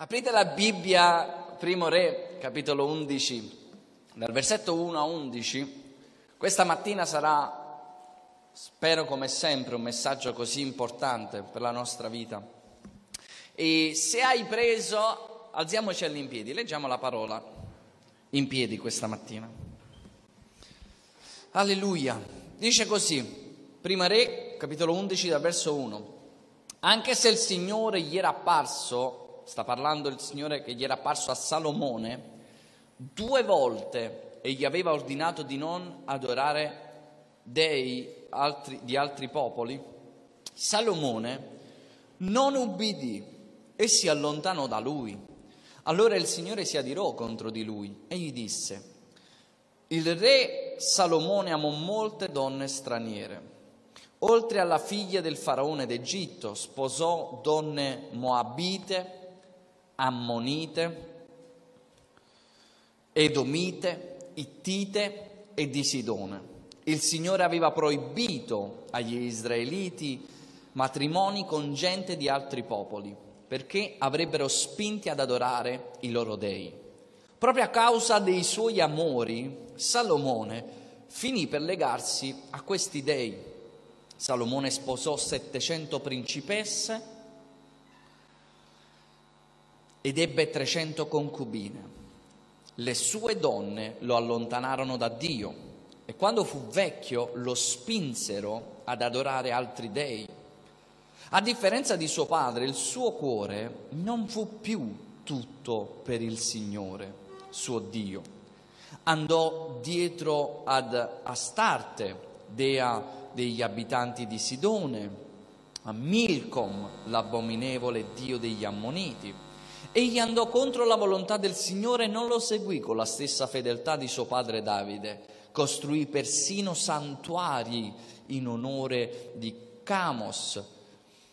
Aprite la Bibbia, primo re, capitolo 11, dal versetto 1 a 11. Questa mattina sarà, spero come sempre, un messaggio così importante per la nostra vita. E se hai preso, alziamoci all'impiedi, leggiamo la parola in piedi questa mattina. Alleluia. Dice così, prima re, capitolo 11, dal verso 1. Anche se il Signore gli era apparso sta parlando il Signore che gli era apparso a Salomone, due volte e gli aveva ordinato di non adorare dei altri, di altri popoli, Salomone non ubbidì e si allontanò da lui. Allora il Signore si adirò contro di lui e gli disse, il re Salomone amò molte donne straniere. Oltre alla figlia del faraone d'Egitto, sposò donne moabite, Ammonite, Edomite, Ittite e di Sidone. Il Signore aveva proibito agli israeliti matrimoni con gente di altri popoli, perché avrebbero spinti ad adorare i loro dei. Proprio a causa dei suoi amori, Salomone finì per legarsi a questi dei. Salomone sposò 700 principesse ed ebbe 300 concubine. Le sue donne lo allontanarono da Dio e quando fu vecchio lo spinsero ad adorare altri dei. A differenza di suo padre, il suo cuore non fu più tutto per il Signore, suo Dio. Andò dietro ad Astarte, dea degli abitanti di Sidone, a Milcom, l'abominevole dio degli Ammoniti Egli andò contro la volontà del Signore e non lo seguì con la stessa fedeltà di suo padre Davide. Costruì persino santuari in onore di Camos,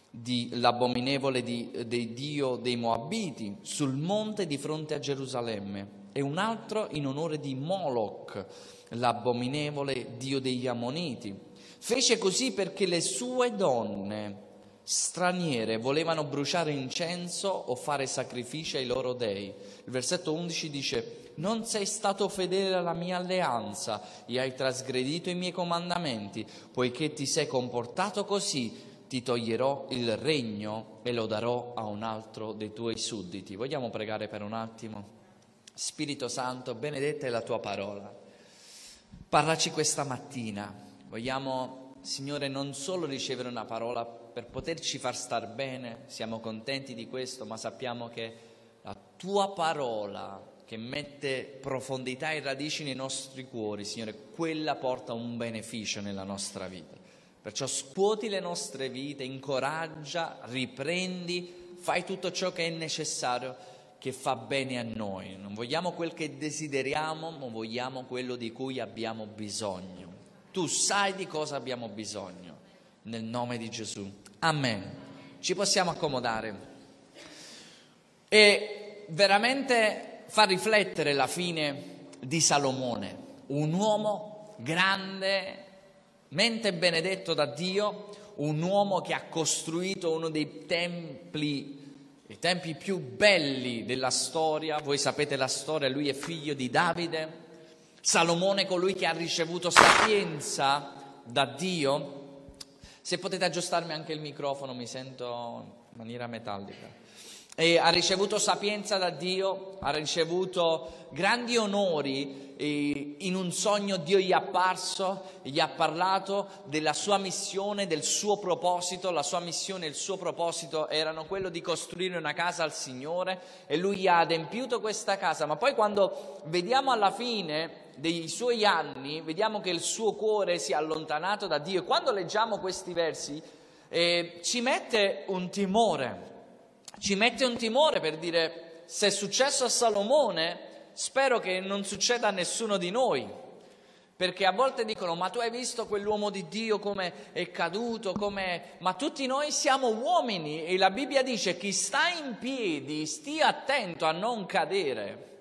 di, l'abominevole di, di Dio dei Moabiti, sul monte di fronte a Gerusalemme, e un altro in onore di Moloch, l'abominevole Dio degli Ammoniti. Fece così perché le sue donne straniere volevano bruciare incenso o fare sacrifici ai loro dei. Il versetto 11 dice, non sei stato fedele alla mia alleanza e hai trasgredito i miei comandamenti, poiché ti sei comportato così, ti toglierò il regno e lo darò a un altro dei tuoi sudditi. Vogliamo pregare per un attimo? Spirito Santo, benedetta è la tua parola. Parlaci questa mattina. Vogliamo, Signore, non solo ricevere una parola per poterci far star bene, siamo contenti di questo, ma sappiamo che la tua parola che mette profondità e radici nei nostri cuori, Signore, quella porta un beneficio nella nostra vita. Perciò scuoti le nostre vite, incoraggia, riprendi, fai tutto ciò che è necessario, che fa bene a noi. Non vogliamo quel che desideriamo, ma vogliamo quello di cui abbiamo bisogno. Tu sai di cosa abbiamo bisogno. Nel nome di Gesù. Amen. Ci possiamo accomodare. E veramente fa riflettere la fine di Salomone, un uomo grande, mente benedetto da Dio, un uomo che ha costruito uno dei templi i tempi più belli della storia, voi sapete la storia, lui è figlio di Davide, Salomone colui che ha ricevuto sapienza da Dio, se potete aggiustarmi anche il microfono, mi sento in maniera metallica. E ha ricevuto sapienza da Dio, ha ricevuto grandi onori in un sogno Dio gli è apparso, gli ha parlato della sua missione, del suo proposito, la sua missione e il suo proposito erano quello di costruire una casa al Signore e lui ha adempiuto questa casa, ma poi quando vediamo alla fine dei suoi anni, vediamo che il suo cuore si è allontanato da Dio. Quando leggiamo questi versi, eh, ci mette un timore, ci mette un timore per dire, se è successo a Salomone, spero che non succeda a nessuno di noi. Perché a volte dicono, ma tu hai visto quell'uomo di Dio come è caduto, come... ma tutti noi siamo uomini e la Bibbia dice, chi sta in piedi stia attento a non cadere.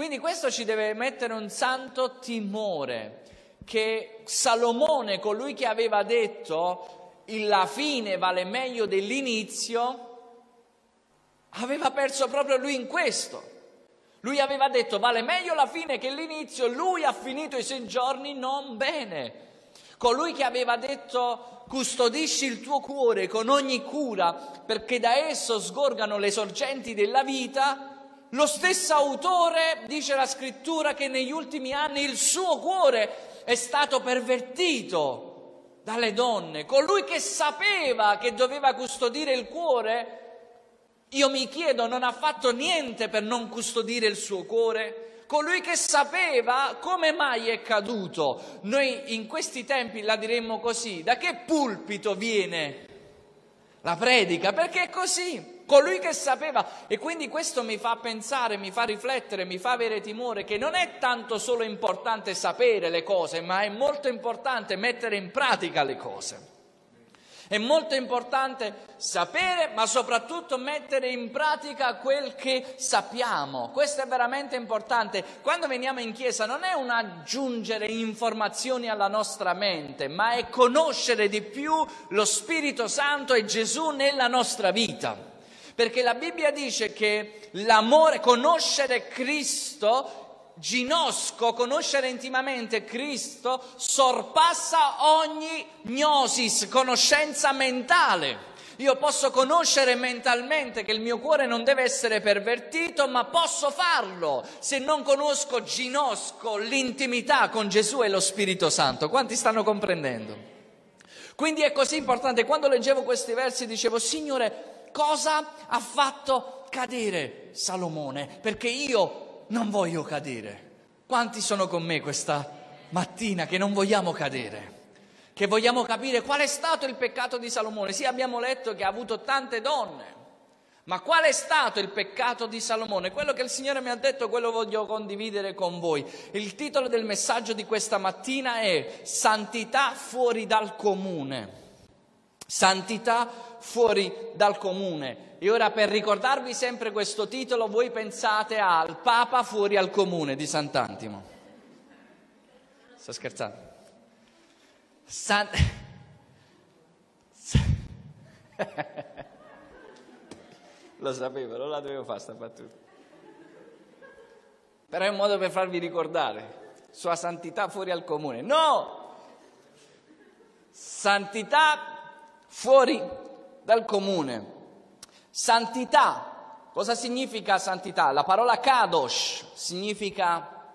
Quindi questo ci deve mettere un santo timore che Salomone, colui che aveva detto la fine vale meglio dell'inizio, Aveva perso proprio lui in questo. Lui aveva detto vale meglio la fine che l'inizio, lui ha finito i suoi giorni non bene. Colui che aveva detto custodisci il tuo cuore con ogni cura perché da esso sgorgano le sorgenti della vita, lo stesso autore dice la scrittura che negli ultimi anni il suo cuore è stato pervertito dalle donne. Colui che sapeva che doveva custodire il cuore io mi chiedo, non ha fatto niente per non custodire il suo cuore? Colui che sapeva come mai è caduto. Noi in questi tempi la diremmo così, da che pulpito viene la predica? Perché è così. Colui che sapeva, e quindi questo mi fa pensare, mi fa riflettere, mi fa avere timore che non è tanto solo importante sapere le cose, ma è molto importante mettere in pratica le cose. È molto importante sapere, ma soprattutto mettere in pratica quel che sappiamo. Questo è veramente importante. Quando veniamo in chiesa non è un aggiungere informazioni alla nostra mente, ma è conoscere di più lo Spirito Santo e Gesù nella nostra vita. Perché la Bibbia dice che l'amore, conoscere Cristo ginosco, conoscere intimamente Cristo, sorpassa ogni gnosis, conoscenza mentale. Io posso conoscere mentalmente che il mio cuore non deve essere pervertito, ma posso farlo se non conosco, ginosco l'intimità con Gesù e lo Spirito Santo. Quanti stanno comprendendo? Quindi è così importante. Quando leggevo questi versi dicevo, Signore, cosa ha fatto cadere Salomone? Perché io non voglio cadere. Quanti sono con me questa mattina che non vogliamo cadere? Che vogliamo capire qual è stato il peccato di Salomone? Sì, abbiamo letto che ha avuto tante donne, ma qual è stato il peccato di Salomone? Quello che il Signore mi ha detto, quello voglio condividere con voi. Il titolo del messaggio di questa mattina è Santità fuori dal comune. Santità fuori dal comune. E ora per ricordarvi sempre questo titolo voi pensate al Papa fuori al comune di Sant'Antimo. Sto scherzando. San... Lo sapevo, non la dovevo fare sta battuta. Però è un modo per farvi ricordare. Sua santità fuori al comune. No! Santità fuori dal comune. Santità, cosa significa santità? La parola kadosh significa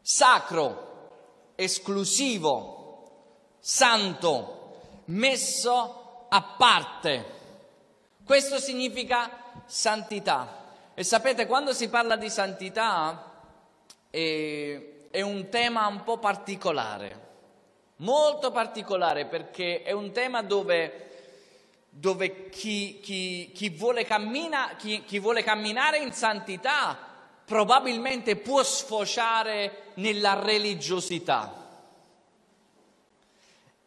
sacro, esclusivo, santo, messo a parte. Questo significa santità. E sapete, quando si parla di santità è, è un tema un po' particolare, molto particolare perché è un tema dove dove chi, chi, chi, vuole cammina, chi, vuole camminare in santità probabilmente può sfociare nella religiosità.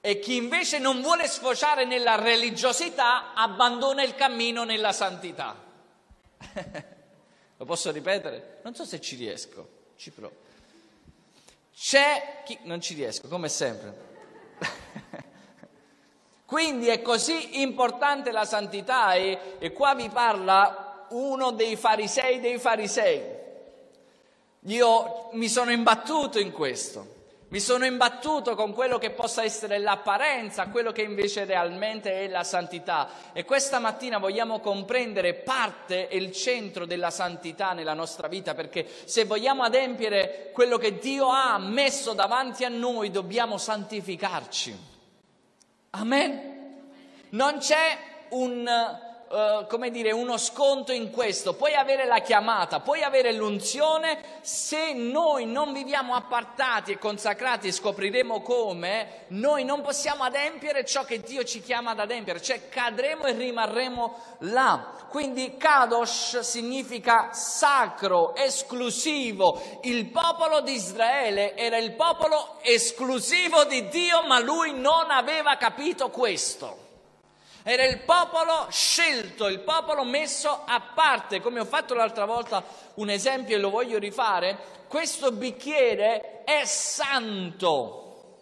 E chi invece non vuole sfociare nella religiosità abbandona il cammino nella santità. Lo posso ripetere? Non so se ci riesco, ci provo. C'è chi... non ci riesco, come sempre. Quindi è così importante la santità e, e qua vi parla uno dei farisei dei farisei. Io mi sono imbattuto in questo, mi sono imbattuto con quello che possa essere l'apparenza, quello che invece realmente è la santità. E questa mattina vogliamo comprendere parte e il centro della santità nella nostra vita, perché se vogliamo adempiere quello che Dio ha messo davanti a noi, dobbiamo santificarci. Amen? Non c'è un, uh, come dire, uno sconto in questo. Puoi avere la chiamata, puoi avere l'unzione, se noi non viviamo appartati e consacrati e scopriremo come, noi non possiamo adempiere ciò che Dio ci chiama ad adempiere, cioè cadremo e rimarremo là. Quindi Kadosh significa sacro, esclusivo. Il popolo di Israele era il popolo esclusivo di Dio, ma lui non aveva capito questo. Era il popolo scelto, il popolo messo a parte. Come ho fatto l'altra volta un esempio e lo voglio rifare, questo bicchiere è santo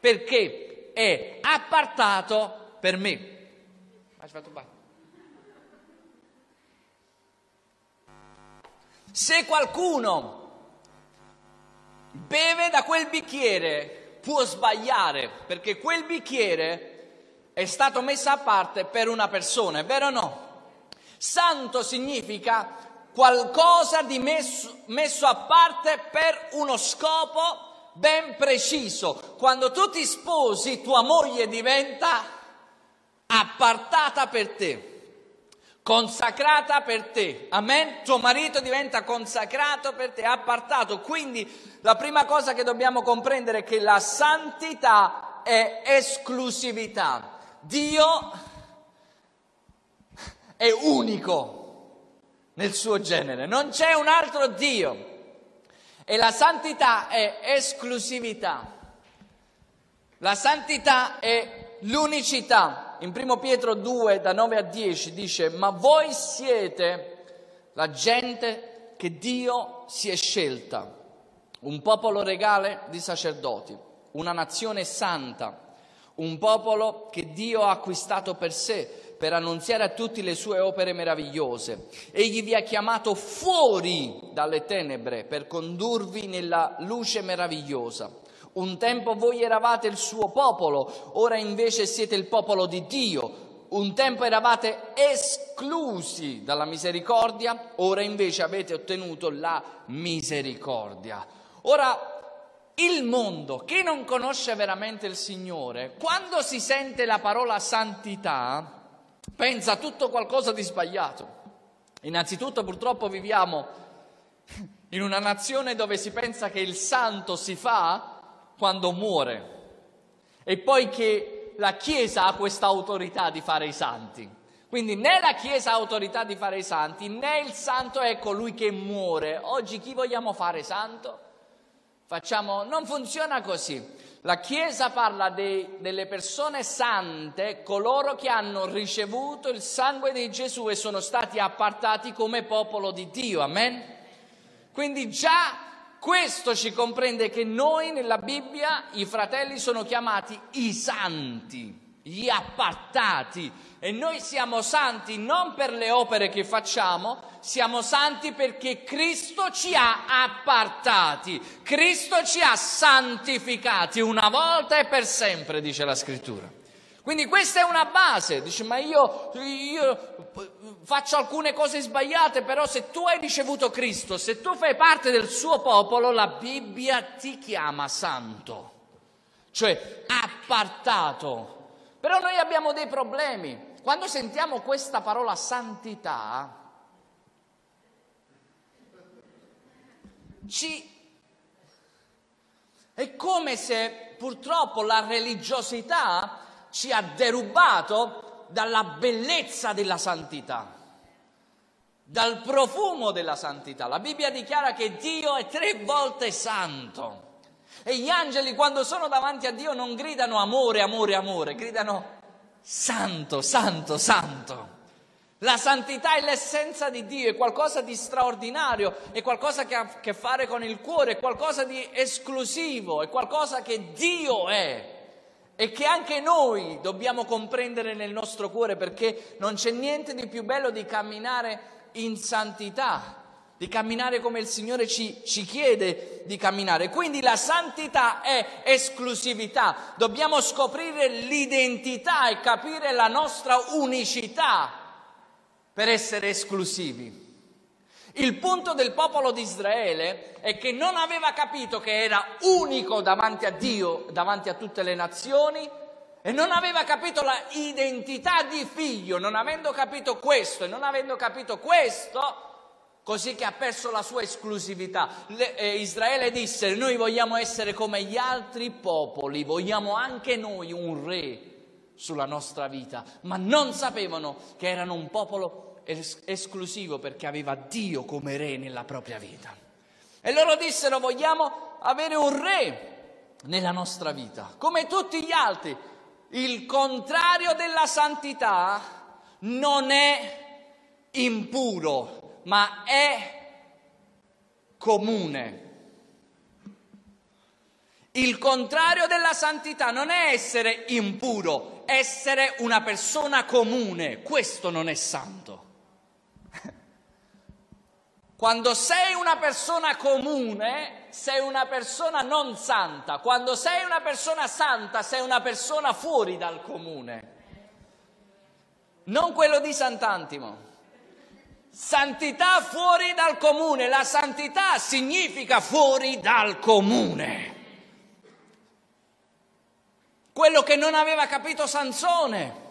perché è appartato per me. Se qualcuno beve da quel bicchiere può sbagliare, perché quel bicchiere è stato messo a parte per una persona, è vero o no? Santo significa qualcosa di messo, messo a parte per uno scopo ben preciso. Quando tu ti sposi, tua moglie diventa appartata per te consacrata per te. Amen? Tuo marito diventa consacrato per te, appartato. Quindi la prima cosa che dobbiamo comprendere è che la santità è esclusività. Dio è unico nel suo genere, non c'è un altro Dio. E la santità è esclusività. La santità è l'unicità. In 1 Pietro 2, da 9 a 10 dice, ma voi siete la gente che Dio si è scelta, un popolo regale di sacerdoti, una nazione santa, un popolo che Dio ha acquistato per sé per annunziare a tutti le sue opere meravigliose. Egli vi ha chiamato fuori dalle tenebre per condurvi nella luce meravigliosa. Un tempo voi eravate il suo popolo, ora invece siete il popolo di Dio. Un tempo eravate esclusi dalla misericordia, ora invece avete ottenuto la misericordia. Ora, il mondo che non conosce veramente il Signore, quando si sente la parola santità, pensa a tutto qualcosa di sbagliato. Innanzitutto purtroppo viviamo in una nazione dove si pensa che il santo si fa quando muore e poi che la Chiesa ha questa autorità di fare i santi. Quindi né la Chiesa ha autorità di fare i santi, né il santo è colui che muore. Oggi chi vogliamo fare santo? Facciamo, non funziona così. La Chiesa parla dei, delle persone sante, coloro che hanno ricevuto il sangue di Gesù e sono stati appartati come popolo di Dio. Amen? Quindi già questo ci comprende che noi nella Bibbia i fratelli sono chiamati i santi gli appartati. E noi siamo santi non per le opere che facciamo, siamo santi perché Cristo ci ha appartati, Cristo ci ha santificati una volta e per sempre, dice la scrittura. Quindi questa è una base, dice ma io, io faccio alcune cose sbagliate, però se tu hai ricevuto Cristo, se tu fai parte del suo popolo, la Bibbia ti chiama santo, cioè appartato però noi abbiamo dei problemi. Quando sentiamo questa parola santità, ci... è come se purtroppo la religiosità ci ha derubato dalla bellezza della santità, dal profumo della santità. La Bibbia dichiara che Dio è tre volte santo. E gli angeli quando sono davanti a Dio non gridano amore, amore, amore, gridano santo, santo, santo. La santità è l'essenza di Dio, è qualcosa di straordinario, è qualcosa che ha a che fare con il cuore, è qualcosa di esclusivo, è qualcosa che Dio è e che anche noi dobbiamo comprendere nel nostro cuore perché non c'è niente di più bello di camminare in santità di camminare come il Signore ci, ci, chiede di camminare. Quindi la santità è esclusività, dobbiamo scoprire l'identità e capire la nostra unicità per essere esclusivi. Il punto del popolo di Israele è che non aveva capito che era unico davanti a Dio, davanti a tutte le nazioni, e non aveva capito la identità di figlio, non avendo capito questo e non avendo capito questo, così che ha perso la sua esclusività. Le, eh, Israele disse, noi vogliamo essere come gli altri popoli, vogliamo anche noi un re sulla nostra vita, ma non sapevano che erano un popolo es- esclusivo perché aveva Dio come re nella propria vita. E loro dissero, vogliamo avere un re nella nostra vita, come tutti gli altri. Il contrario della santità non è impuro, ma è comune. Il contrario della santità non è essere impuro, essere una persona comune. Questo non è santo. Quando sei una persona comune, sei una persona non santa. Quando sei una persona santa, sei una persona fuori dal comune. Non quello di Sant'Antimo. Santità fuori dal comune. La santità significa fuori dal comune. Quello che non aveva capito Sansone.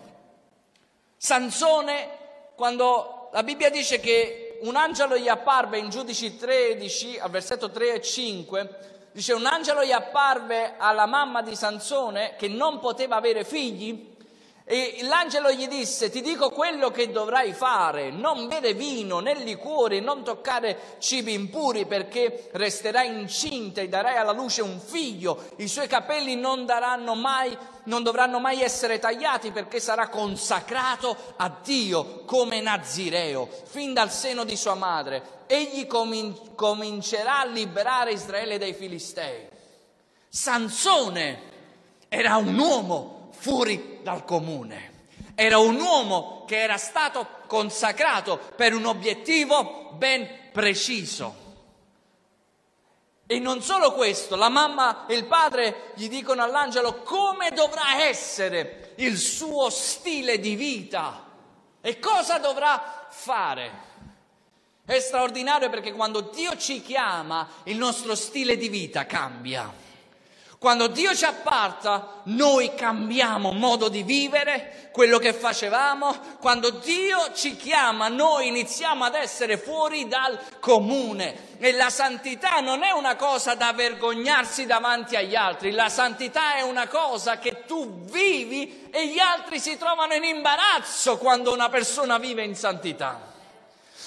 Sansone, quando la Bibbia dice che un angelo gli apparve in Giudici 13, al versetto 3 e 5, dice un angelo gli apparve alla mamma di Sansone che non poteva avere figli e l'angelo gli disse, ti dico quello che dovrai fare, non bere vino né liquori, non toccare cibi impuri perché resterai incinta e darai alla luce un figlio, i suoi capelli non, mai, non dovranno mai essere tagliati perché sarà consacrato a Dio come Nazireo, fin dal seno di sua madre. Egli comin- comincerà a liberare Israele dai Filistei. Sansone era un uomo fuori dal comune. Era un uomo che era stato consacrato per un obiettivo ben preciso. E non solo questo, la mamma e il padre gli dicono all'angelo come dovrà essere il suo stile di vita e cosa dovrà fare. È straordinario perché quando Dio ci chiama il nostro stile di vita cambia. Quando Dio ci apparta, noi cambiamo modo di vivere, quello che facevamo. Quando Dio ci chiama, noi iniziamo ad essere fuori dal comune. E la santità non è una cosa da vergognarsi davanti agli altri, la santità è una cosa che tu vivi e gli altri si trovano in imbarazzo quando una persona vive in santità.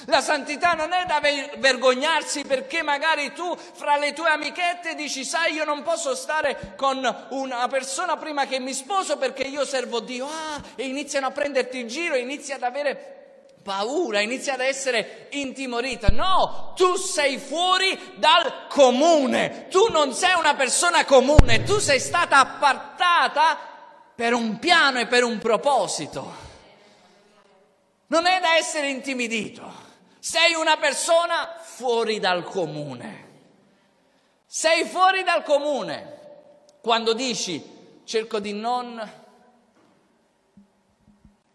La santità non è da vergognarsi perché magari tu fra le tue amichette dici sai io non posso stare con una persona prima che mi sposo perché io servo Dio. Ah, e iniziano a prenderti in giro, inizi ad avere paura, inizia ad essere intimorita. No, tu sei fuori dal comune, tu non sei una persona comune, tu sei stata appartata per un piano e per un proposito. Non è da essere intimidito. Sei una persona fuori dal comune. Sei fuori dal comune quando dici cerco di non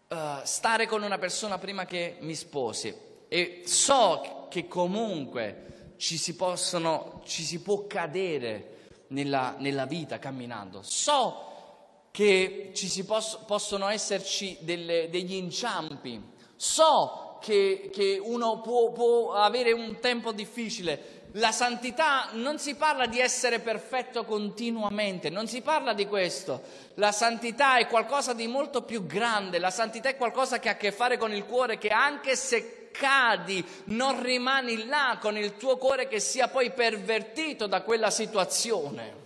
uh, stare con una persona prima che mi sposi e so che comunque ci si, possono, ci si può cadere nella, nella vita camminando. So che ci poss- possono esserci delle, degli inciampi. So che, che uno può, può avere un tempo difficile. La santità non si parla di essere perfetto continuamente, non si parla di questo. La santità è qualcosa di molto più grande, la santità è qualcosa che ha a che fare con il cuore, che anche se cadi non rimani là con il tuo cuore che sia poi pervertito da quella situazione.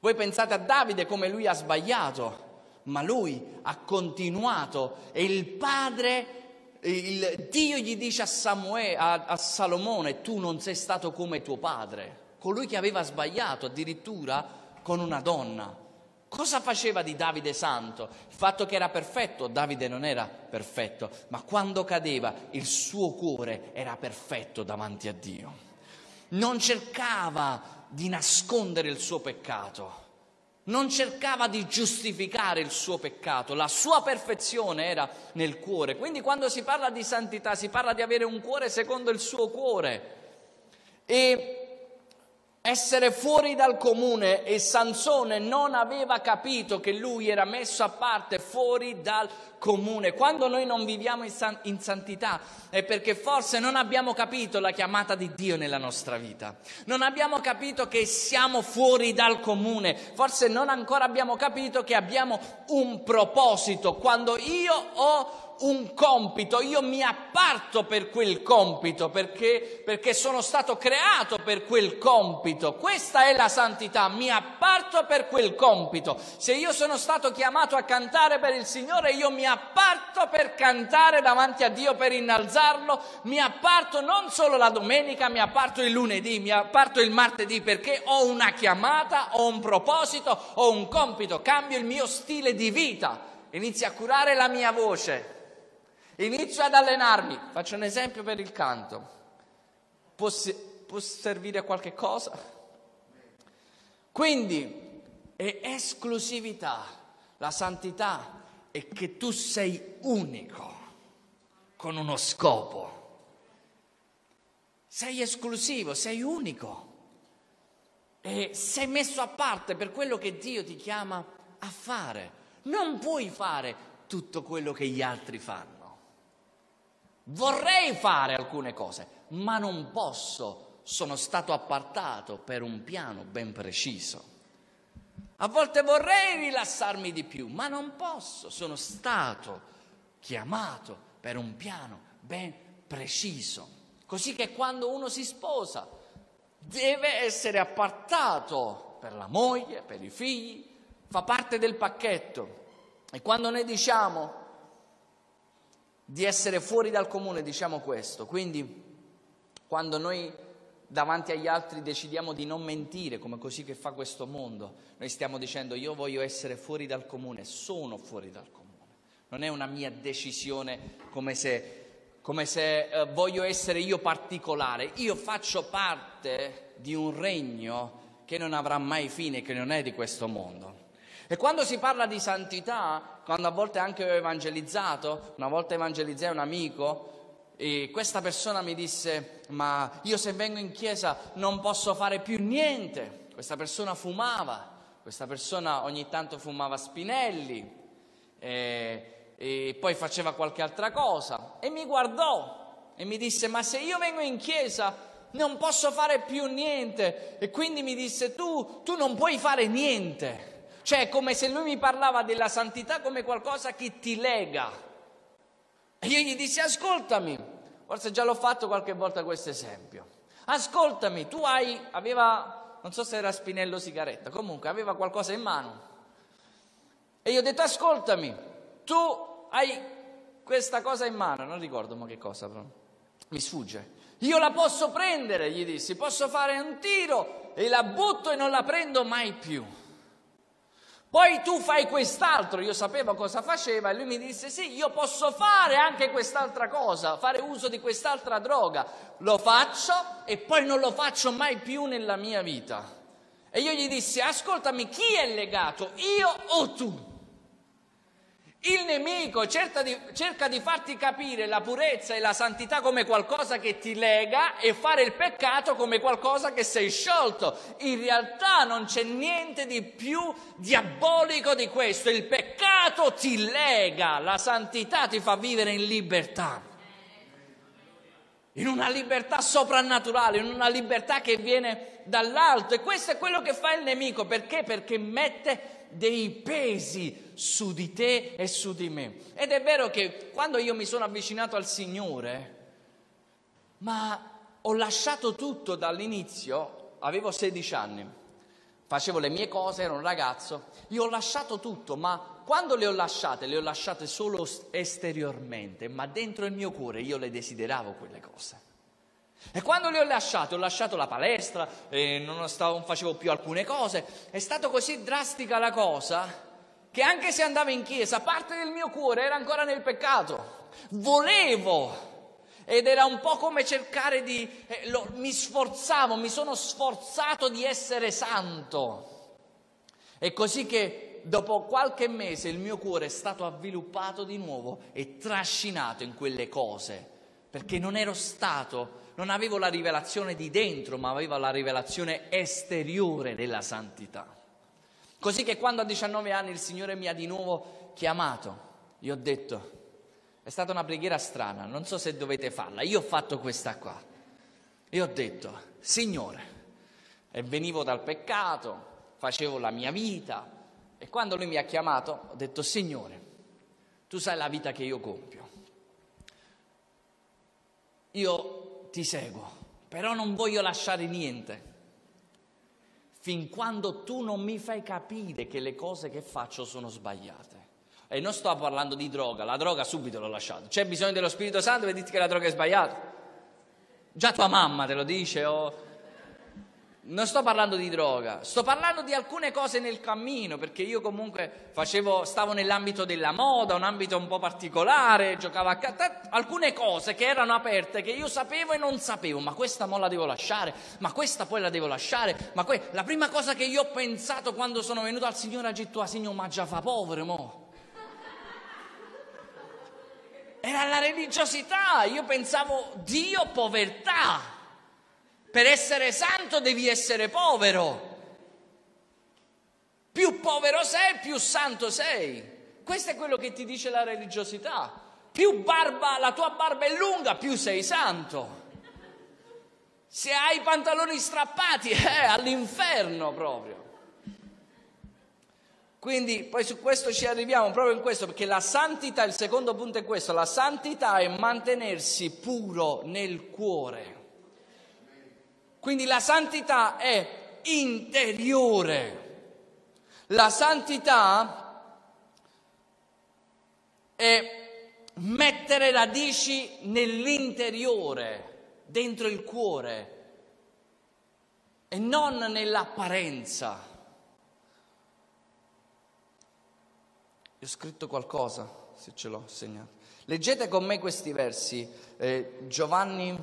Voi pensate a Davide come lui ha sbagliato, ma lui ha continuato e il padre il Dio gli dice a, Samuele, a, a Salomone, tu non sei stato come tuo padre, colui che aveva sbagliato addirittura con una donna. Cosa faceva di Davide santo? Il fatto che era perfetto, Davide non era perfetto, ma quando cadeva il suo cuore era perfetto davanti a Dio. Non cercava di nascondere il suo peccato, non cercava di giustificare il suo peccato, la sua perfezione era nel cuore. Quindi quando si parla di santità si parla di avere un cuore secondo il suo cuore. E essere fuori dal comune e Sansone non aveva capito che lui era messo a parte fuori dal comune. Quando noi non viviamo in, san- in, santità è perché forse non abbiamo capito la chiamata di Dio nella nostra vita, non abbiamo capito che siamo fuori dal comune, forse non ancora abbiamo capito che abbiamo un proposito. Quando io ho un compito, io mi apparto per quel compito perché, perché, sono stato creato per quel compito. Questa è la santità, mi apparto per quel compito. Se io sono stato chiamato a cantare per il Signore, io mi apparto per cantare davanti a Dio, per innalzarlo, mi apparto non solo la domenica, mi apparto il lunedì, mi apparto il martedì perché ho una chiamata, ho un proposito, ho un compito, cambio il mio stile di vita, inizio a curare la mia voce Inizio ad allenarmi, faccio un esempio per il canto. può, può servire a qualche cosa? Quindi è esclusività, la santità è che tu sei unico, con uno scopo. Sei esclusivo, sei unico e sei messo a parte per quello che Dio ti chiama a fare. Non puoi fare tutto quello che gli altri fanno. Vorrei fare alcune cose, ma non posso. Sono stato appartato per un piano ben preciso. A volte vorrei rilassarmi di più, ma non posso. Sono stato chiamato per un piano ben preciso. Così che quando uno si sposa deve essere appartato per la moglie, per i figli, fa parte del pacchetto. E quando noi diciamo di essere fuori dal comune, diciamo questo. Quindi quando noi davanti agli altri decidiamo di non mentire, come così che fa questo mondo, noi stiamo dicendo io voglio essere fuori dal comune, sono fuori dal comune. Non è una mia decisione come se, come se eh, voglio essere io particolare. Io faccio parte di un regno che non avrà mai fine, che non è di questo mondo. E quando si parla di santità, quando a volte anche ho evangelizzato, una volta evangelizzai un amico e questa persona mi disse, ma io se vengo in chiesa non posso fare più niente. Questa persona fumava, questa persona ogni tanto fumava spinelli e, e poi faceva qualche altra cosa e mi guardò e mi disse, ma se io vengo in chiesa non posso fare più niente. E quindi mi disse, tu, tu non puoi fare niente. Cioè, come se lui mi parlava della santità come qualcosa che ti lega. E io gli dissi, ascoltami, forse già l'ho fatto qualche volta questo esempio. Ascoltami, tu hai, aveva, non so se era spinello sigaretta, comunque aveva qualcosa in mano. E io ho detto, ascoltami, tu hai questa cosa in mano, non ricordo ma che cosa, però. mi sfugge. Io la posso prendere, gli dissi, posso fare un tiro e la butto e non la prendo mai più. Poi tu fai quest'altro, io sapevo cosa faceva e lui mi disse sì, io posso fare anche quest'altra cosa, fare uso di quest'altra droga. Lo faccio e poi non lo faccio mai più nella mia vita. E io gli dissi, ascoltami, chi è legato, io o tu? Il nemico cerca di, cerca di, farti capire la purezza e la santità come qualcosa che ti lega e fare il peccato come qualcosa che sei sciolto. In realtà non c'è niente di più diabolico di questo. Il peccato ti lega, la santità ti fa vivere in libertà. In una libertà soprannaturale, in una libertà che viene dall'alto. E questo è quello che fa il nemico. Perché? Perché mette dei pesi su di te e su di me. Ed è vero che quando io mi sono avvicinato al Signore, ma ho lasciato tutto dall'inizio, avevo 16 anni, facevo le mie cose, ero un ragazzo, io ho lasciato tutto, ma quando le ho lasciate, le ho lasciate solo esteriormente, ma dentro il mio cuore io le desideravo quelle cose. E quando le ho lasciate, ho lasciato la palestra, non, stavo, non facevo più alcune cose, è stata così drastica la cosa che anche se andavo in chiesa, parte del mio cuore era ancora nel peccato. Volevo ed era un po' come cercare di... Eh, lo, mi sforzavo, mi sono sforzato di essere santo. E così che dopo qualche mese il mio cuore è stato avviluppato di nuovo e trascinato in quelle cose, perché non ero stato non avevo la rivelazione di dentro, ma avevo la rivelazione esteriore della santità. Così che quando a 19 anni il Signore mi ha di nuovo chiamato, gli ho detto, è stata una preghiera strana, non so se dovete farla, io ho fatto questa qua. E ho detto, Signore, e venivo dal peccato, facevo la mia vita, e quando lui mi ha chiamato ho detto, Signore, tu sai la vita che io compio. Io ti seguo, però non voglio lasciare niente. Fin quando tu non mi fai capire che le cose che faccio sono sbagliate. E non sto parlando di droga, la droga subito l'ho lasciata. C'è bisogno dello Spirito Santo per dirti che la droga è sbagliata. Già tua mamma te lo dice o... Non sto parlando di droga, sto parlando di alcune cose nel cammino, perché io comunque facevo, stavo nell'ambito della moda, un ambito un po' particolare, giocavo a carte, alcune cose che erano aperte, che io sapevo e non sapevo, ma questa mo la devo lasciare, ma questa poi la devo lasciare, ma que- la prima cosa che io ho pensato quando sono venuto al Signore a Gittua, Signore, ma già fa povero, mo'. Era la religiosità, io pensavo Dio povertà. Per essere santo devi essere povero. Più povero sei, più santo sei. Questo è quello che ti dice la religiosità. Più barba, la tua barba è lunga, più sei santo. Se hai i pantaloni strappati, eh, all'inferno proprio. Quindi poi su questo ci arriviamo proprio in questo, perché la santità, il secondo punto è questo, la santità è mantenersi puro nel cuore. Quindi la santità è interiore. La santità è mettere radici nell'interiore, dentro il cuore, e non nell'apparenza. ho scritto qualcosa, se ce l'ho segnato. Leggete con me questi versi, eh, Giovanni,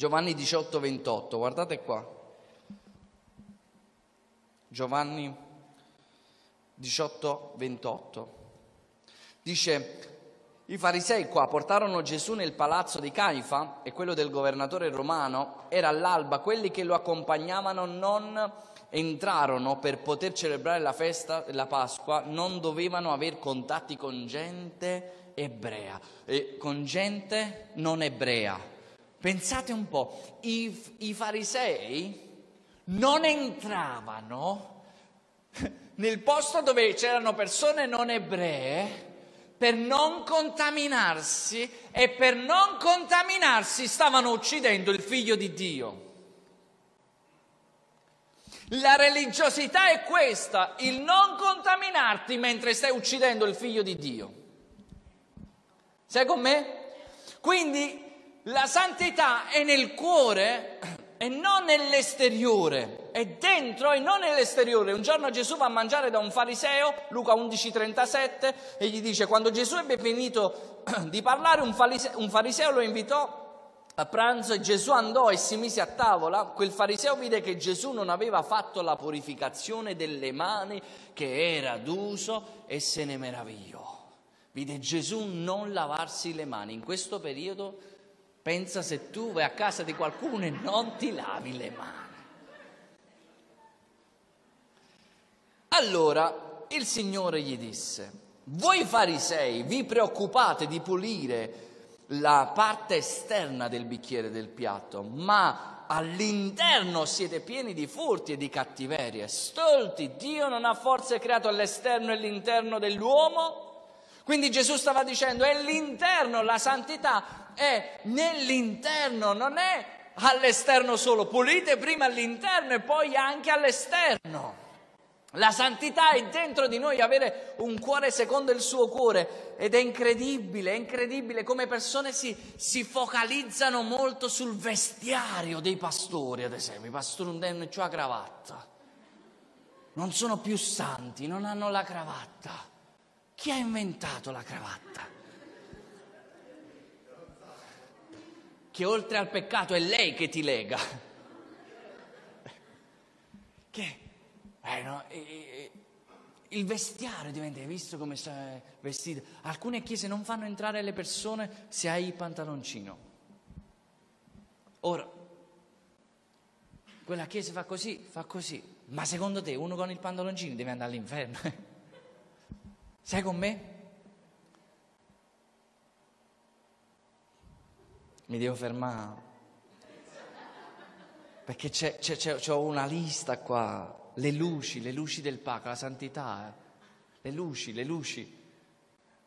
Giovanni 18, 28, guardate qua. Giovanni 18, 28. Dice, i farisei qua portarono Gesù nel palazzo di Caifa e quello del governatore romano, era all'alba, quelli che lo accompagnavano non entrarono per poter celebrare la festa della Pasqua non dovevano avere contatti con gente ebrea, eh, con gente non ebrea. Pensate un po', i, i farisei non entravano nel posto dove c'erano persone non ebree per non contaminarsi e per non contaminarsi stavano uccidendo il figlio di Dio. La religiosità è questa, il non contaminarti mentre stai uccidendo il figlio di Dio. Sei con me? Quindi la santità è nel cuore e non nell'esteriore, è dentro e non nell'esteriore. Un giorno Gesù va a mangiare da un fariseo, Luca 11:37, e gli dice, quando Gesù ebbe finito di parlare, un fariseo, un fariseo lo invitò a pranzo e Gesù andò e si mise a tavola, quel fariseo vide che Gesù non aveva fatto la purificazione delle mani che era d'uso e se ne meravigliò. Vide Gesù non lavarsi le mani. In questo periodo pensa se tu vai a casa di qualcuno e non ti lavi le mani. Allora il Signore gli disse, voi farisei vi preoccupate di pulire la parte esterna del bicchiere del piatto, ma all'interno siete pieni di furti e di cattiverie. Stolti, Dio non ha forse creato l'esterno e l'interno dell'uomo? Quindi Gesù stava dicendo è l'interno, la santità è nell'interno, non è all'esterno solo. Pulite prima all'interno e poi anche all'esterno. La santità è dentro di noi, avere un cuore secondo il suo cuore ed è incredibile, è incredibile come persone si, si focalizzano molto sul vestiario dei pastori, ad esempio, i pastori non hanno più la cravatta, non sono più santi, non hanno la cravatta. Chi ha inventato la cravatta? Che oltre al peccato è lei che ti lega. Che eh, no, eh, il vestiario diventa, hai visto come sta vestito? Alcune chiese non fanno entrare le persone se hai il pantaloncino. Ora, quella chiesa fa così, fa così, ma secondo te uno con il pantaloncino deve andare all'inferno? Sei con me? Mi devo fermare perché c'è, c'è, c'è, c'è una lista qua le luci, le luci del Pacco, la santità, eh? le luci, le luci,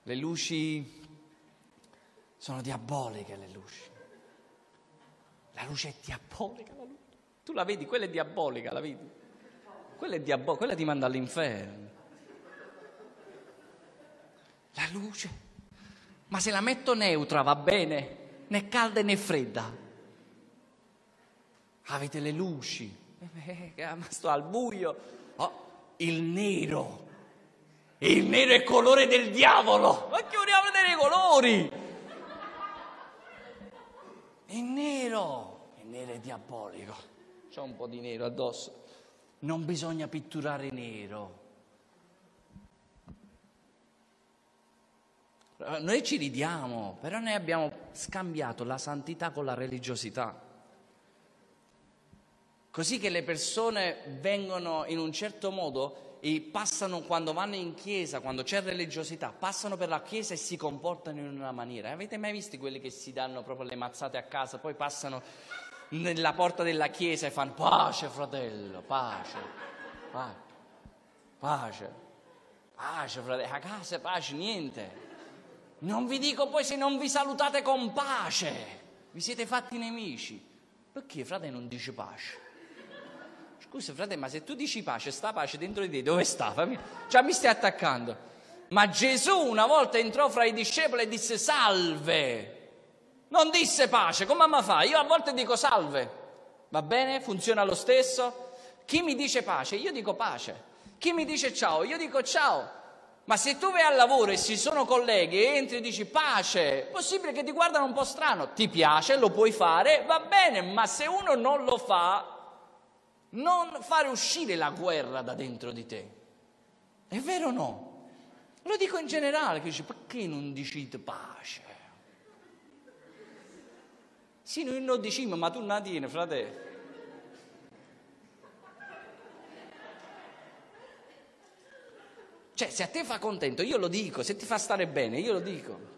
le luci sono diaboliche le luci. La luce è diabolica, la luce. tu la vedi, quella è diabolica, la vedi? Quella è diabolica, quella ti manda all'inferno. La luce, ma se la metto neutra va bene, né calda né fredda. Avete le luci, Eh, ma sto al buio. Oh, il nero. Il nero è il colore del diavolo. Ma che vogliamo vedere i colori? Il nero. Il nero è diabolico. C'è un po' di nero addosso. Non bisogna pitturare nero. Noi ci ridiamo, però noi abbiamo scambiato la santità con la religiosità. Così che le persone vengono in un certo modo e passano quando vanno in chiesa, quando c'è religiosità, passano per la chiesa e si comportano in una maniera. Avete mai visto quelli che si danno proprio le mazzate a casa, poi passano nella porta della chiesa e fanno pace fratello, pace, pace, pace, pace fratello, a casa pace, niente. Non vi dico poi se non vi salutate con pace, vi siete fatti nemici. Perché frate non dice pace? Scusa frate, ma se tu dici pace, sta pace dentro di te, dove sta? Fammi... Cioè mi stai attaccando. Ma Gesù una volta entrò fra i discepoli e disse salve. Non disse pace, come mamma fa? Io a volte dico salve. Va bene? Funziona lo stesso? Chi mi dice pace? Io dico pace. Chi mi dice ciao? Io dico ciao. Ma se tu vai al lavoro e ci sono colleghi e entri e dici pace, è possibile che ti guardano un po' strano. Ti piace, lo puoi fare, va bene, ma se uno non lo fa, non fare uscire la guerra da dentro di te. È vero o no? Lo dico in generale, che dici, perché non dicite pace? Sì, noi non diciamo, ma tu non la tieni, fratello. Cioè, se a te fa contento, io lo dico, se ti fa stare bene, io lo dico.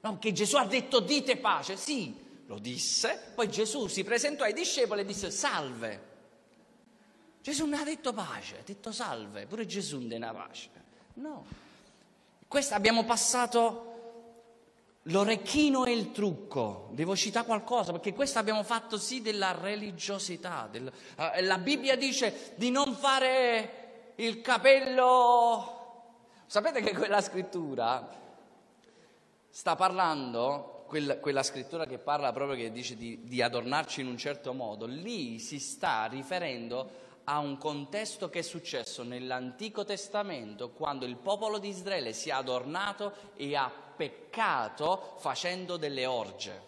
No, che Gesù ha detto dite pace, sì, lo disse, poi Gesù si presentò ai discepoli e disse salve. Gesù non ha detto pace, ha detto salve, pure Gesù non ha pace. No, questo abbiamo passato l'orecchino e il trucco. Devo citare qualcosa perché questo abbiamo fatto sì della religiosità. Del, eh, la Bibbia dice di non fare il capello... Sapete che quella scrittura sta parlando, quella, quella scrittura che parla proprio che dice di, di adornarci in un certo modo, lì si sta riferendo a un contesto che è successo nell'Antico Testamento quando il popolo di Israele si è adornato e ha peccato facendo delle orge,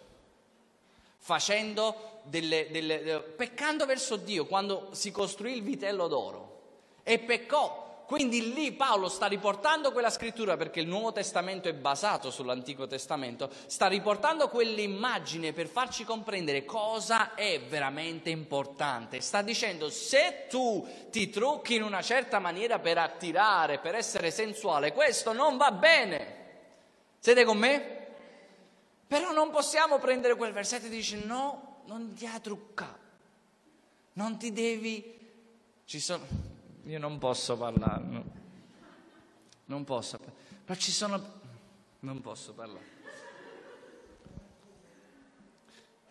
facendo delle, delle, peccando verso Dio quando si costruì il vitello d'oro e peccò. Quindi lì Paolo sta riportando quella scrittura perché il Nuovo Testamento è basato sull'Antico Testamento, sta riportando quell'immagine per farci comprendere cosa è veramente importante. Sta dicendo se tu ti trucchi in una certa maniera per attirare, per essere sensuale, questo non va bene. Siete con me? Però non possiamo prendere quel versetto e dire no, non ti ha truccato, non ti devi... Ci sono io non posso parlare, no. non posso, però ci sono, non posso parlare.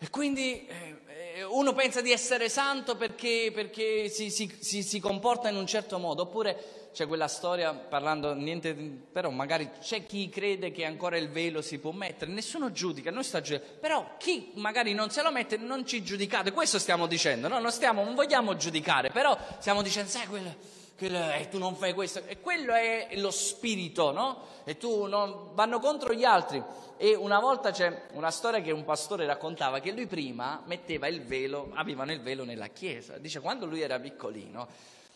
E quindi eh, uno pensa di essere santo perché, perché si, si, si, si, comporta in un certo modo, oppure c'è quella storia parlando niente, però magari c'è chi crede che ancora il velo si può mettere, nessuno giudica, non sta giudicando, però chi magari non se lo mette non ci giudicate, questo stiamo dicendo, no? non, stiamo, non vogliamo giudicare, però stiamo dicendo, sai quello, eh, tu non fai questo, e quello è lo spirito, no? E tu non, vanno contro gli altri. E una volta c'è una storia che un pastore raccontava che lui prima metteva il velo, avevano il velo nella chiesa. Dice quando lui era piccolino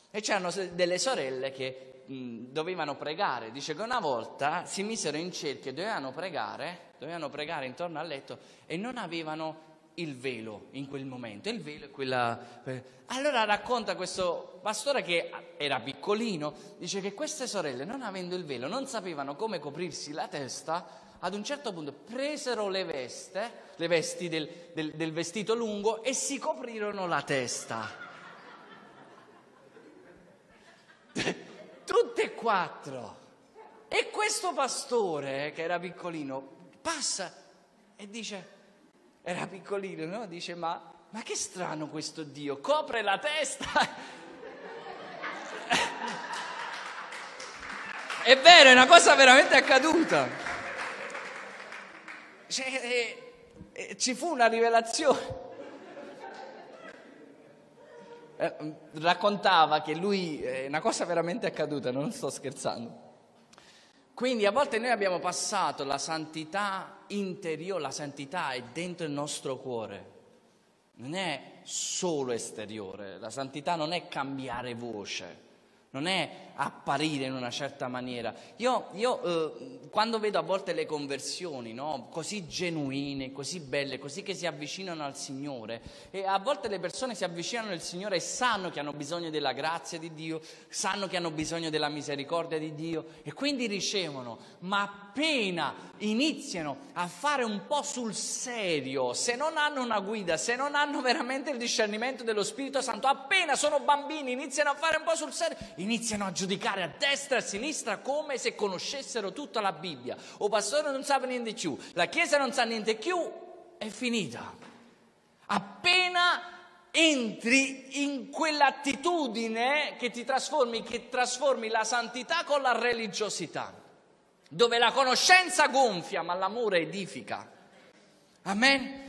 e c'erano delle sorelle che mh, dovevano pregare. Dice che una volta si misero in cerchio e dovevano pregare, dovevano pregare intorno al letto e non avevano il velo in quel momento. Il velo è quella. Allora racconta questo pastore che era piccolino, dice che queste sorelle, non avendo il velo, non sapevano come coprirsi la testa ad un certo punto presero le, veste, le vesti del, del, del vestito lungo e si coprirono la testa. Tutte e quattro. E questo pastore, che era piccolino, passa e dice, era piccolino, no? Dice, ma, ma che strano questo Dio, copre la testa. È vero, è una cosa veramente accaduta cioè, eh, eh, ci fu una rivelazione. eh, raccontava che lui, è una cosa veramente accaduta, non sto scherzando. Quindi a volte noi abbiamo passato la santità interiore, la santità è dentro il nostro cuore, non è solo esteriore, la santità non è cambiare voce, non è apparire in una certa maniera. Io, io eh, quando vedo a volte le conversioni, no? così genuine, così belle, così che si avvicinano al Signore, e a volte le persone si avvicinano al Signore e sanno che hanno bisogno della grazia di Dio, sanno che hanno bisogno della misericordia di Dio e quindi ricevono, ma appena iniziano a fare un po' sul serio, se non hanno una guida, se non hanno veramente il discernimento dello Spirito Santo, appena sono bambini, iniziano a fare un po' sul serio, iniziano a giudicare giudicare a destra e a sinistra come se conoscessero tutta la Bibbia. O pastore non sa niente più, la Chiesa non sa niente più, è finita. Appena entri in quell'attitudine che ti trasformi, che trasformi la santità con la religiosità, dove la conoscenza gonfia ma l'amore edifica. Amen.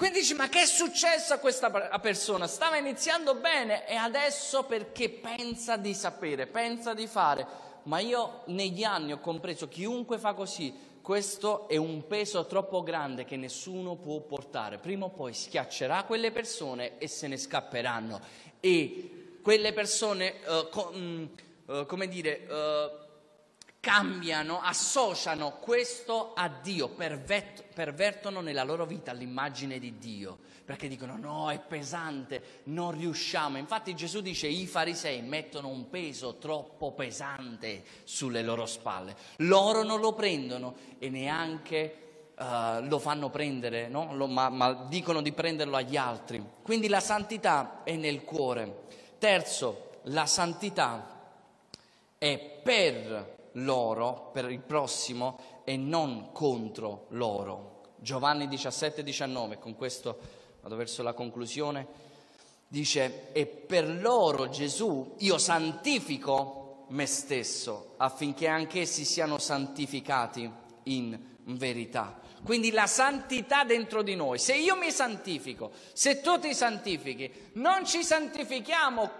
Quindi dici, ma che è successo a questa persona? Stava iniziando bene e adesso perché pensa di sapere, pensa di fare. Ma io negli anni ho compreso, chiunque fa così, questo è un peso troppo grande che nessuno può portare. Prima o poi schiaccerà quelle persone e se ne scapperanno. E quelle persone, uh, co- um, uh, come dire... Uh, cambiano, associano questo a Dio, pervert- pervertono nella loro vita l'immagine di Dio, perché dicono no, è pesante, non riusciamo. Infatti Gesù dice i farisei mettono un peso troppo pesante sulle loro spalle, loro non lo prendono e neanche... Uh, lo fanno prendere, no? lo, ma, ma dicono di prenderlo agli altri. Quindi la santità è nel cuore. Terzo, la santità è per loro, per il prossimo e non contro loro. Giovanni 17, 19, con questo vado verso la conclusione, dice, e per loro Gesù io santifico me stesso affinché anch'essi siano santificati in verità. Quindi la santità dentro di noi. Se io mi santifico, se tu ti santifichi, non ci santifichiamo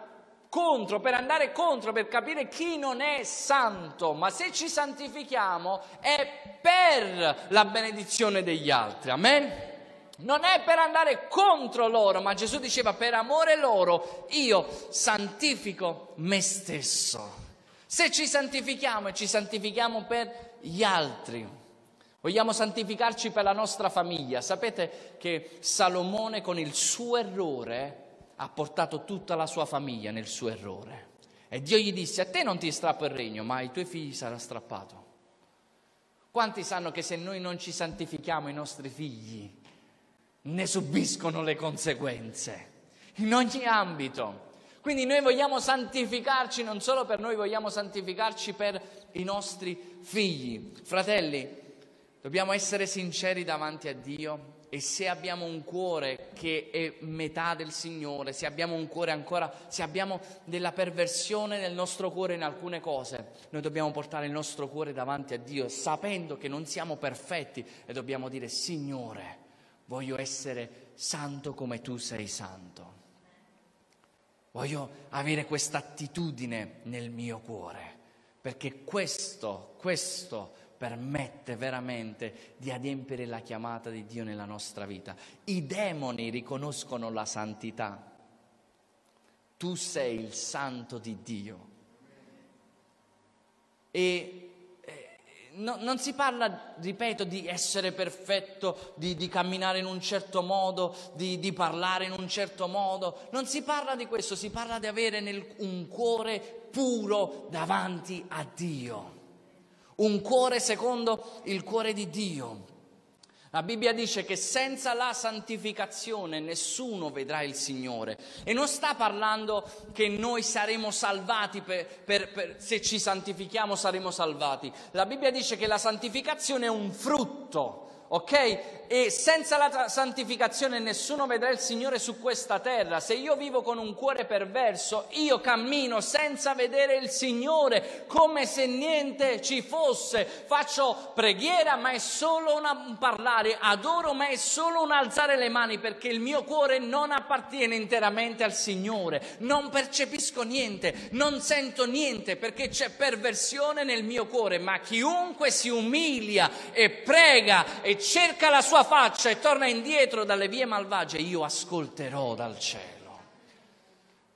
contro, per andare contro, per capire chi non è santo, ma se ci santifichiamo è per la benedizione degli altri. Amen? Non è per andare contro loro, ma Gesù diceva per amore loro io santifico me stesso. Se ci santifichiamo e ci santifichiamo per gli altri, vogliamo santificarci per la nostra famiglia. Sapete che Salomone con il suo errore ha portato tutta la sua famiglia nel suo errore. E Dio gli disse, a te non ti strappo il regno, ma ai tuoi figli sarà strappato. Quanti sanno che se noi non ci santifichiamo i nostri figli ne subiscono le conseguenze in ogni ambito? Quindi noi vogliamo santificarci non solo per noi, vogliamo santificarci per i nostri figli. Fratelli, dobbiamo essere sinceri davanti a Dio e se abbiamo un cuore che è metà del Signore, se abbiamo un cuore ancora, se abbiamo della perversione nel nostro cuore in alcune cose, noi dobbiamo portare il nostro cuore davanti a Dio sapendo che non siamo perfetti e dobbiamo dire Signore, voglio essere santo come tu sei santo. Voglio avere questa attitudine nel mio cuore, perché questo, questo permette veramente di adempiere la chiamata di Dio nella nostra vita. I demoni riconoscono la santità. Tu sei il santo di Dio. E eh, no, non si parla, ripeto, di essere perfetto, di, di camminare in un certo modo, di, di, parlare in un certo modo. Non si parla di questo, si parla di avere nel, un cuore puro davanti a Dio un cuore secondo il cuore di Dio. La Bibbia dice che senza la santificazione nessuno vedrà il Signore e non sta parlando che noi saremo salvati per, per, per, se ci santifichiamo saremo salvati. La Bibbia dice che la santificazione è un frutto, ok? e senza la santificazione nessuno vedrà il Signore su questa terra. Se io vivo con un cuore perverso, io cammino senza vedere il Signore, come se niente ci fosse. Faccio preghiera, ma è solo un parlare, adoro, ma è solo un alzare le mani, perché il mio cuore non appartiene interamente al Signore. Non percepisco niente, non sento niente, perché c'è perversione nel mio cuore, ma chiunque si umilia e prega e cerca la sua faccia e torna indietro dalle vie malvagie, io ascolterò dal cielo.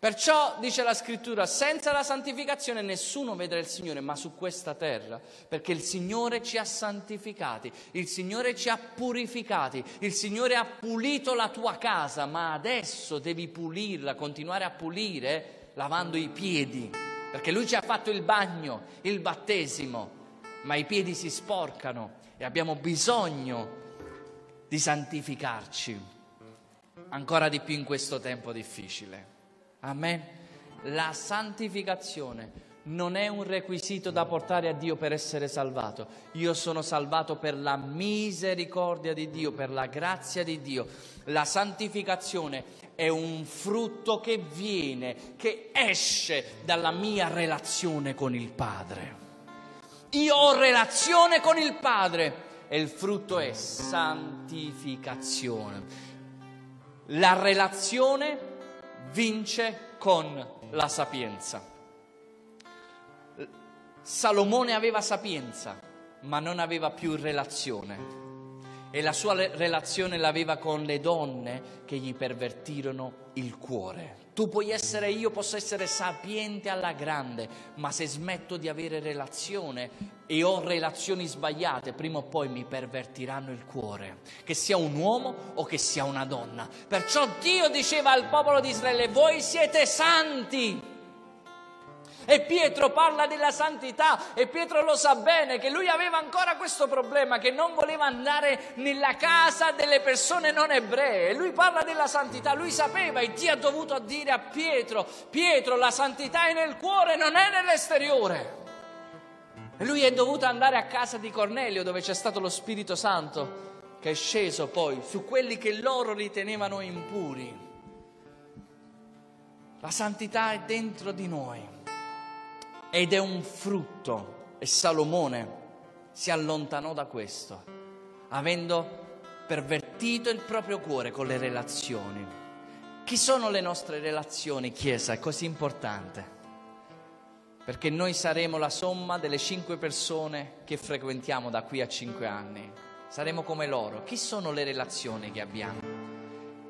Perciò dice la scrittura, senza la santificazione nessuno vedrà il Signore, ma su questa terra, perché il Signore ci ha santificati, il Signore ci ha purificati, il Signore ha pulito la tua casa, ma adesso devi pulirla, continuare a pulire lavando i piedi, perché Lui ci ha fatto il bagno, il battesimo, ma i piedi si sporcano e abbiamo bisogno di santificarci ancora di più in questo tempo difficile. Amen. La santificazione non è un requisito da portare a Dio per essere salvato. Io sono salvato per la misericordia di Dio, per la grazia di Dio. La santificazione è un frutto che viene, che esce dalla mia relazione con il Padre. Io ho relazione con il Padre e il frutto è santificazione. La relazione vince con la sapienza. Salomone aveva sapienza, ma non aveva più relazione. E la sua relazione l'aveva con le donne che gli pervertirono il cuore. Tu puoi essere, io posso essere sapiente alla grande, ma se smetto di avere relazione e ho relazioni sbagliate, prima o poi mi pervertiranno il cuore, che sia un uomo o che sia una donna. Perciò Dio diceva al popolo di Israele, voi siete santi e Pietro parla della santità e Pietro lo sa bene che lui aveva ancora questo problema, che non voleva andare nella casa delle persone non ebree. E lui parla della santità, lui sapeva e Dio ha dovuto dire a Pietro, Pietro la santità è nel cuore, non è nell'esteriore. E lui è dovuto andare a casa di Cornelio dove c'è stato lo Spirito Santo che è sceso poi su quelli che loro ritenevano impuri. La santità è dentro di noi ed è un frutto. E Salomone si allontanò da questo, avendo pervertito il proprio cuore con le relazioni. Chi sono le nostre relazioni, Chiesa? È così importante. Perché noi saremo la somma delle cinque persone che frequentiamo da qui a cinque anni. Saremo come loro. Chi sono le relazioni che abbiamo?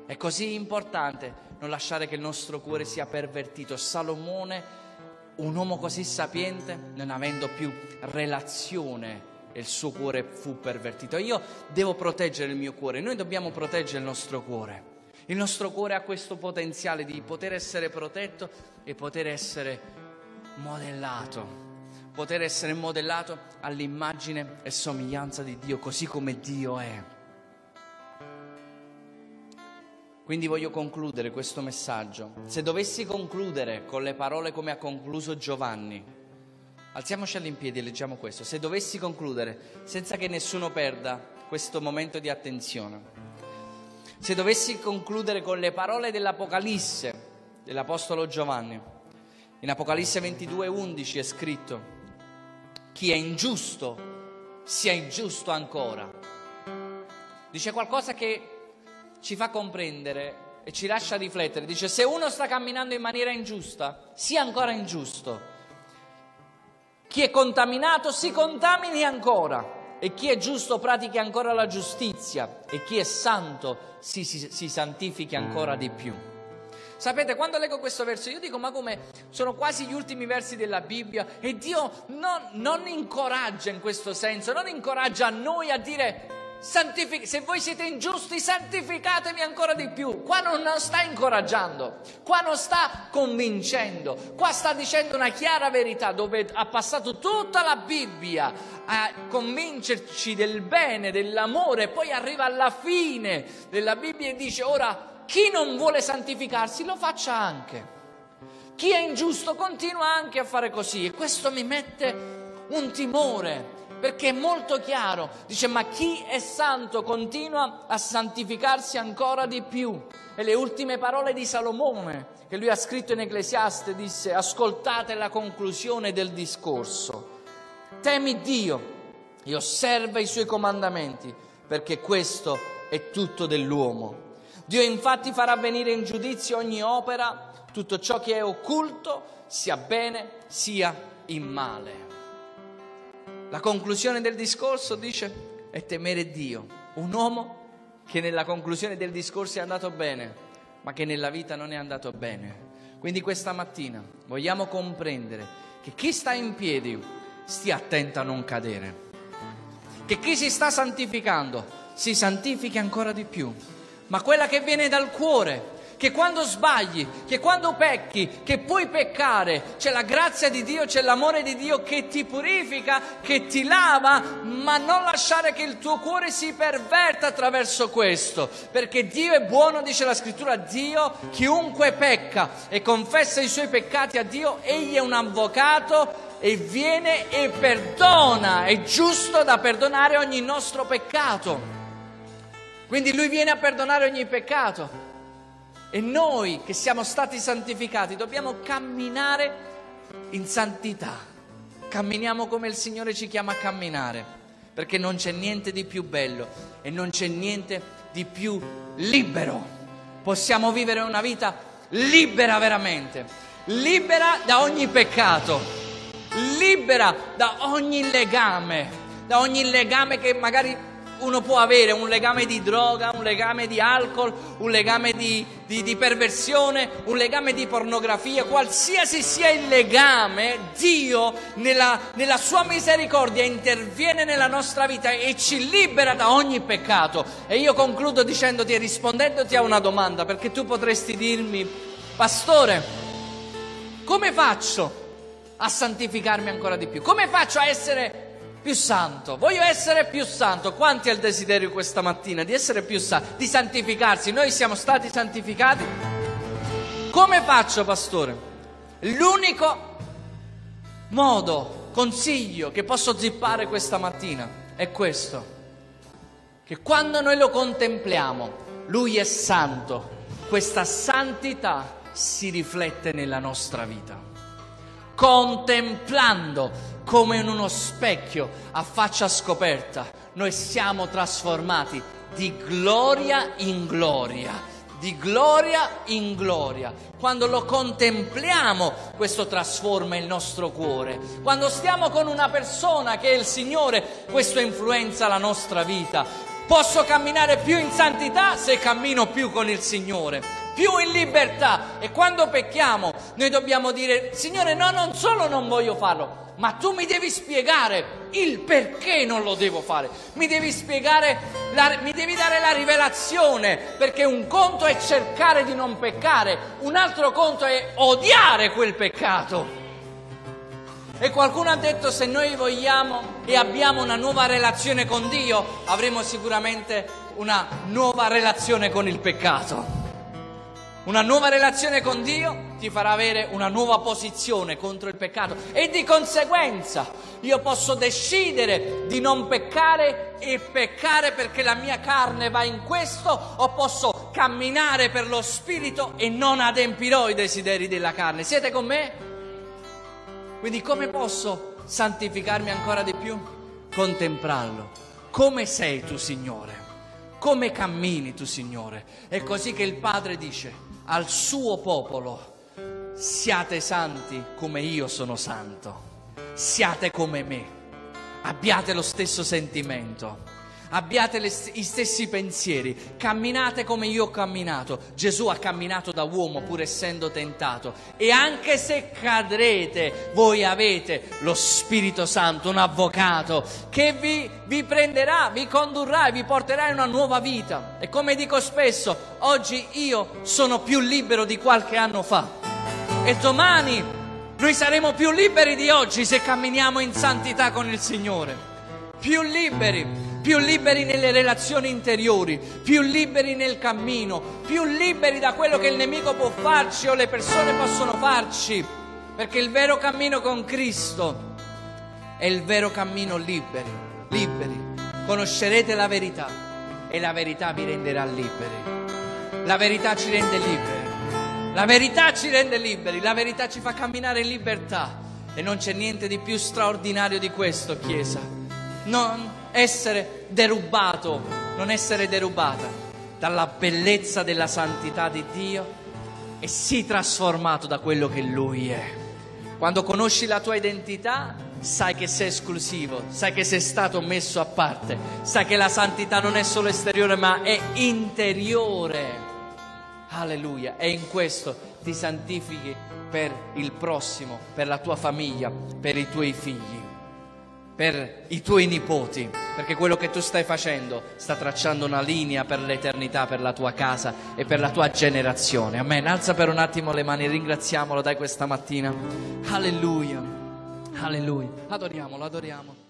È così importante non lasciare che il nostro cuore sia pervertito. Salomone un uomo così sapiente, non avendo più relazione, il suo cuore fu pervertito. Io devo proteggere il mio cuore, noi dobbiamo proteggere il nostro cuore. Il nostro cuore ha questo potenziale di poter essere protetto e poter essere modellato, poter essere modellato all'immagine e somiglianza di Dio, così come Dio è. Quindi voglio concludere questo messaggio. Se dovessi concludere con le parole come ha concluso Giovanni, alziamoci all'impiedi e leggiamo questo. Se dovessi concludere senza che nessuno perda questo momento di attenzione, se dovessi concludere con le parole dell'Apocalisse dell'Apostolo Giovanni, in Apocalisse 22, 11 è scritto, chi è ingiusto sia ingiusto ancora. Dice qualcosa che ci fa comprendere e ci lascia riflettere. Dice, se uno sta camminando in maniera ingiusta, sia ancora ingiusto. Chi è contaminato si contamini ancora e chi è giusto pratichi ancora la giustizia e chi è santo si, si, si santifichi ancora di più. Sapete, quando leggo questo verso io dico ma come sono quasi gli ultimi versi della Bibbia e Dio non, non incoraggia in questo senso, non incoraggia noi a dire Santific- se voi siete ingiusti, santificatevi ancora di più. Qua non sta incoraggiando, qua non sta convincendo, qua sta dicendo una chiara verità dove ha passato tutta la Bibbia a convincerci del bene, dell'amore, poi arriva alla fine della Bibbia e dice ora chi non vuole santificarsi lo faccia anche. Chi è ingiusto continua anche a fare così e questo mi mette un timore perché è molto chiaro. Dice, ma chi è santo continua a santificarsi ancora di più. E le ultime parole di Salomone, che lui ha scritto in Ecclesiaste, disse, ascoltate la conclusione del discorso. Temi Dio e osserva i suoi comandamenti, perché questo è tutto dell'uomo. Dio infatti farà venire in giudizio ogni opera, tutto ciò che è occulto, sia bene sia in male. La conclusione del discorso dice è temere Dio, un uomo che nella conclusione del discorso è andato bene, ma che nella vita non è andato bene. Quindi questa mattina vogliamo comprendere che chi sta in piedi stia attento a non cadere, che chi si sta santificando si santifichi ancora di più, ma quella che viene dal cuore che quando sbagli, che quando pecchi, che puoi peccare, c'è la grazia di Dio, c'è l'amore di Dio che ti purifica, che ti lava, ma non lasciare che il tuo cuore si perverta attraverso questo, perché Dio è buono, dice la scrittura, Dio, chiunque pecca e confessa i suoi peccati a Dio, egli è un avvocato e viene e perdona, è giusto da perdonare ogni nostro peccato. Quindi lui viene a perdonare ogni peccato. E noi che siamo stati santificati dobbiamo camminare in santità. Camminiamo come il Signore ci chiama a camminare, perché non c'è niente di più bello e non c'è niente di più libero. Possiamo vivere una vita libera veramente, libera da ogni peccato, libera da ogni legame, da ogni legame che magari uno può avere un legame di droga, un legame di alcol, un legame di, di, di, perversione, un legame di pornografia, qualsiasi sia il legame, Dio nella, nella sua misericordia interviene nella nostra vita e ci libera da ogni peccato. E io concludo dicendoti e rispondendoti a una domanda, perché tu potresti dirmi, pastore, come faccio a santificarmi ancora di più? Come faccio a essere più santo, voglio essere più santo. Quanti ha il desiderio questa mattina di essere più santo, di santificarsi? Noi siamo stati santificati. Come faccio, pastore? L'unico modo, consiglio che posso zippare questa mattina è questo, che quando noi lo contempliamo, Lui è santo, questa santità si riflette nella nostra vita. Contemplando come in uno specchio a faccia scoperta, noi siamo trasformati di gloria in gloria, di gloria in gloria. Quando lo contempliamo, questo trasforma il nostro cuore. Quando stiamo con una persona che è il Signore, questo influenza la nostra vita. Posso camminare più in santità se cammino più con il Signore, più in libertà. E quando pecchiamo, noi dobbiamo dire, Signore, no, non solo non voglio farlo, ma tu mi devi spiegare il perché non lo devo fare, mi devi spiegare, la, mi devi dare la rivelazione, perché un conto è cercare di non peccare, un altro conto è odiare quel peccato. E qualcuno ha detto se noi vogliamo e abbiamo una nuova relazione con Dio, avremo sicuramente una nuova relazione con il peccato. Una nuova relazione con Dio ti farà avere una nuova posizione contro il peccato e di conseguenza io posso decidere di non peccare e peccare perché la mia carne va in questo o posso camminare per lo spirito e non adempirò i desideri della carne. Siete con me? Quindi come posso santificarmi ancora di più? Contemplarlo. Come sei tu, Signore? Come cammini tu, Signore? È così che il Padre dice al suo popolo, siate santi come io sono santo, siate come me, abbiate lo stesso sentimento. Abbiate le, i stessi pensieri, camminate come io ho camminato. Gesù ha camminato da uomo pur essendo tentato. E anche se cadrete, voi avete lo Spirito Santo, un avvocato che vi, vi prenderà, vi condurrà e vi porterà in una nuova vita. E come dico spesso, oggi io sono più libero di qualche anno fa e domani noi saremo più liberi di oggi se camminiamo in santità con il Signore. Più liberi più liberi nelle relazioni interiori, più liberi nel cammino, più liberi da quello che il nemico può farci o le persone possono farci, perché il vero cammino con Cristo è il vero cammino liberi, liberi. Conoscerete la verità e la verità vi renderà liberi. La verità ci rende liberi. La verità ci rende liberi, la verità ci fa camminare in libertà. E non c'è niente di più straordinario di questo, Chiesa. Non essere derubato, non essere derubata dalla bellezza della santità di Dio e sii trasformato da quello che Lui è. Quando conosci la tua identità, sai che sei esclusivo, sai che sei stato messo a parte, sai che la santità non è solo esteriore ma è interiore. Alleluia. E in questo ti santifichi per il prossimo, per la tua famiglia, per i tuoi figli, per i tuoi nipoti, perché quello che tu stai facendo sta tracciando una linea per l'eternità, per la tua casa e per la tua generazione. Amen. Alza per un attimo le mani, ringraziamolo dai questa mattina. Alleluia. Alleluia. Adoriamolo, adoriamo.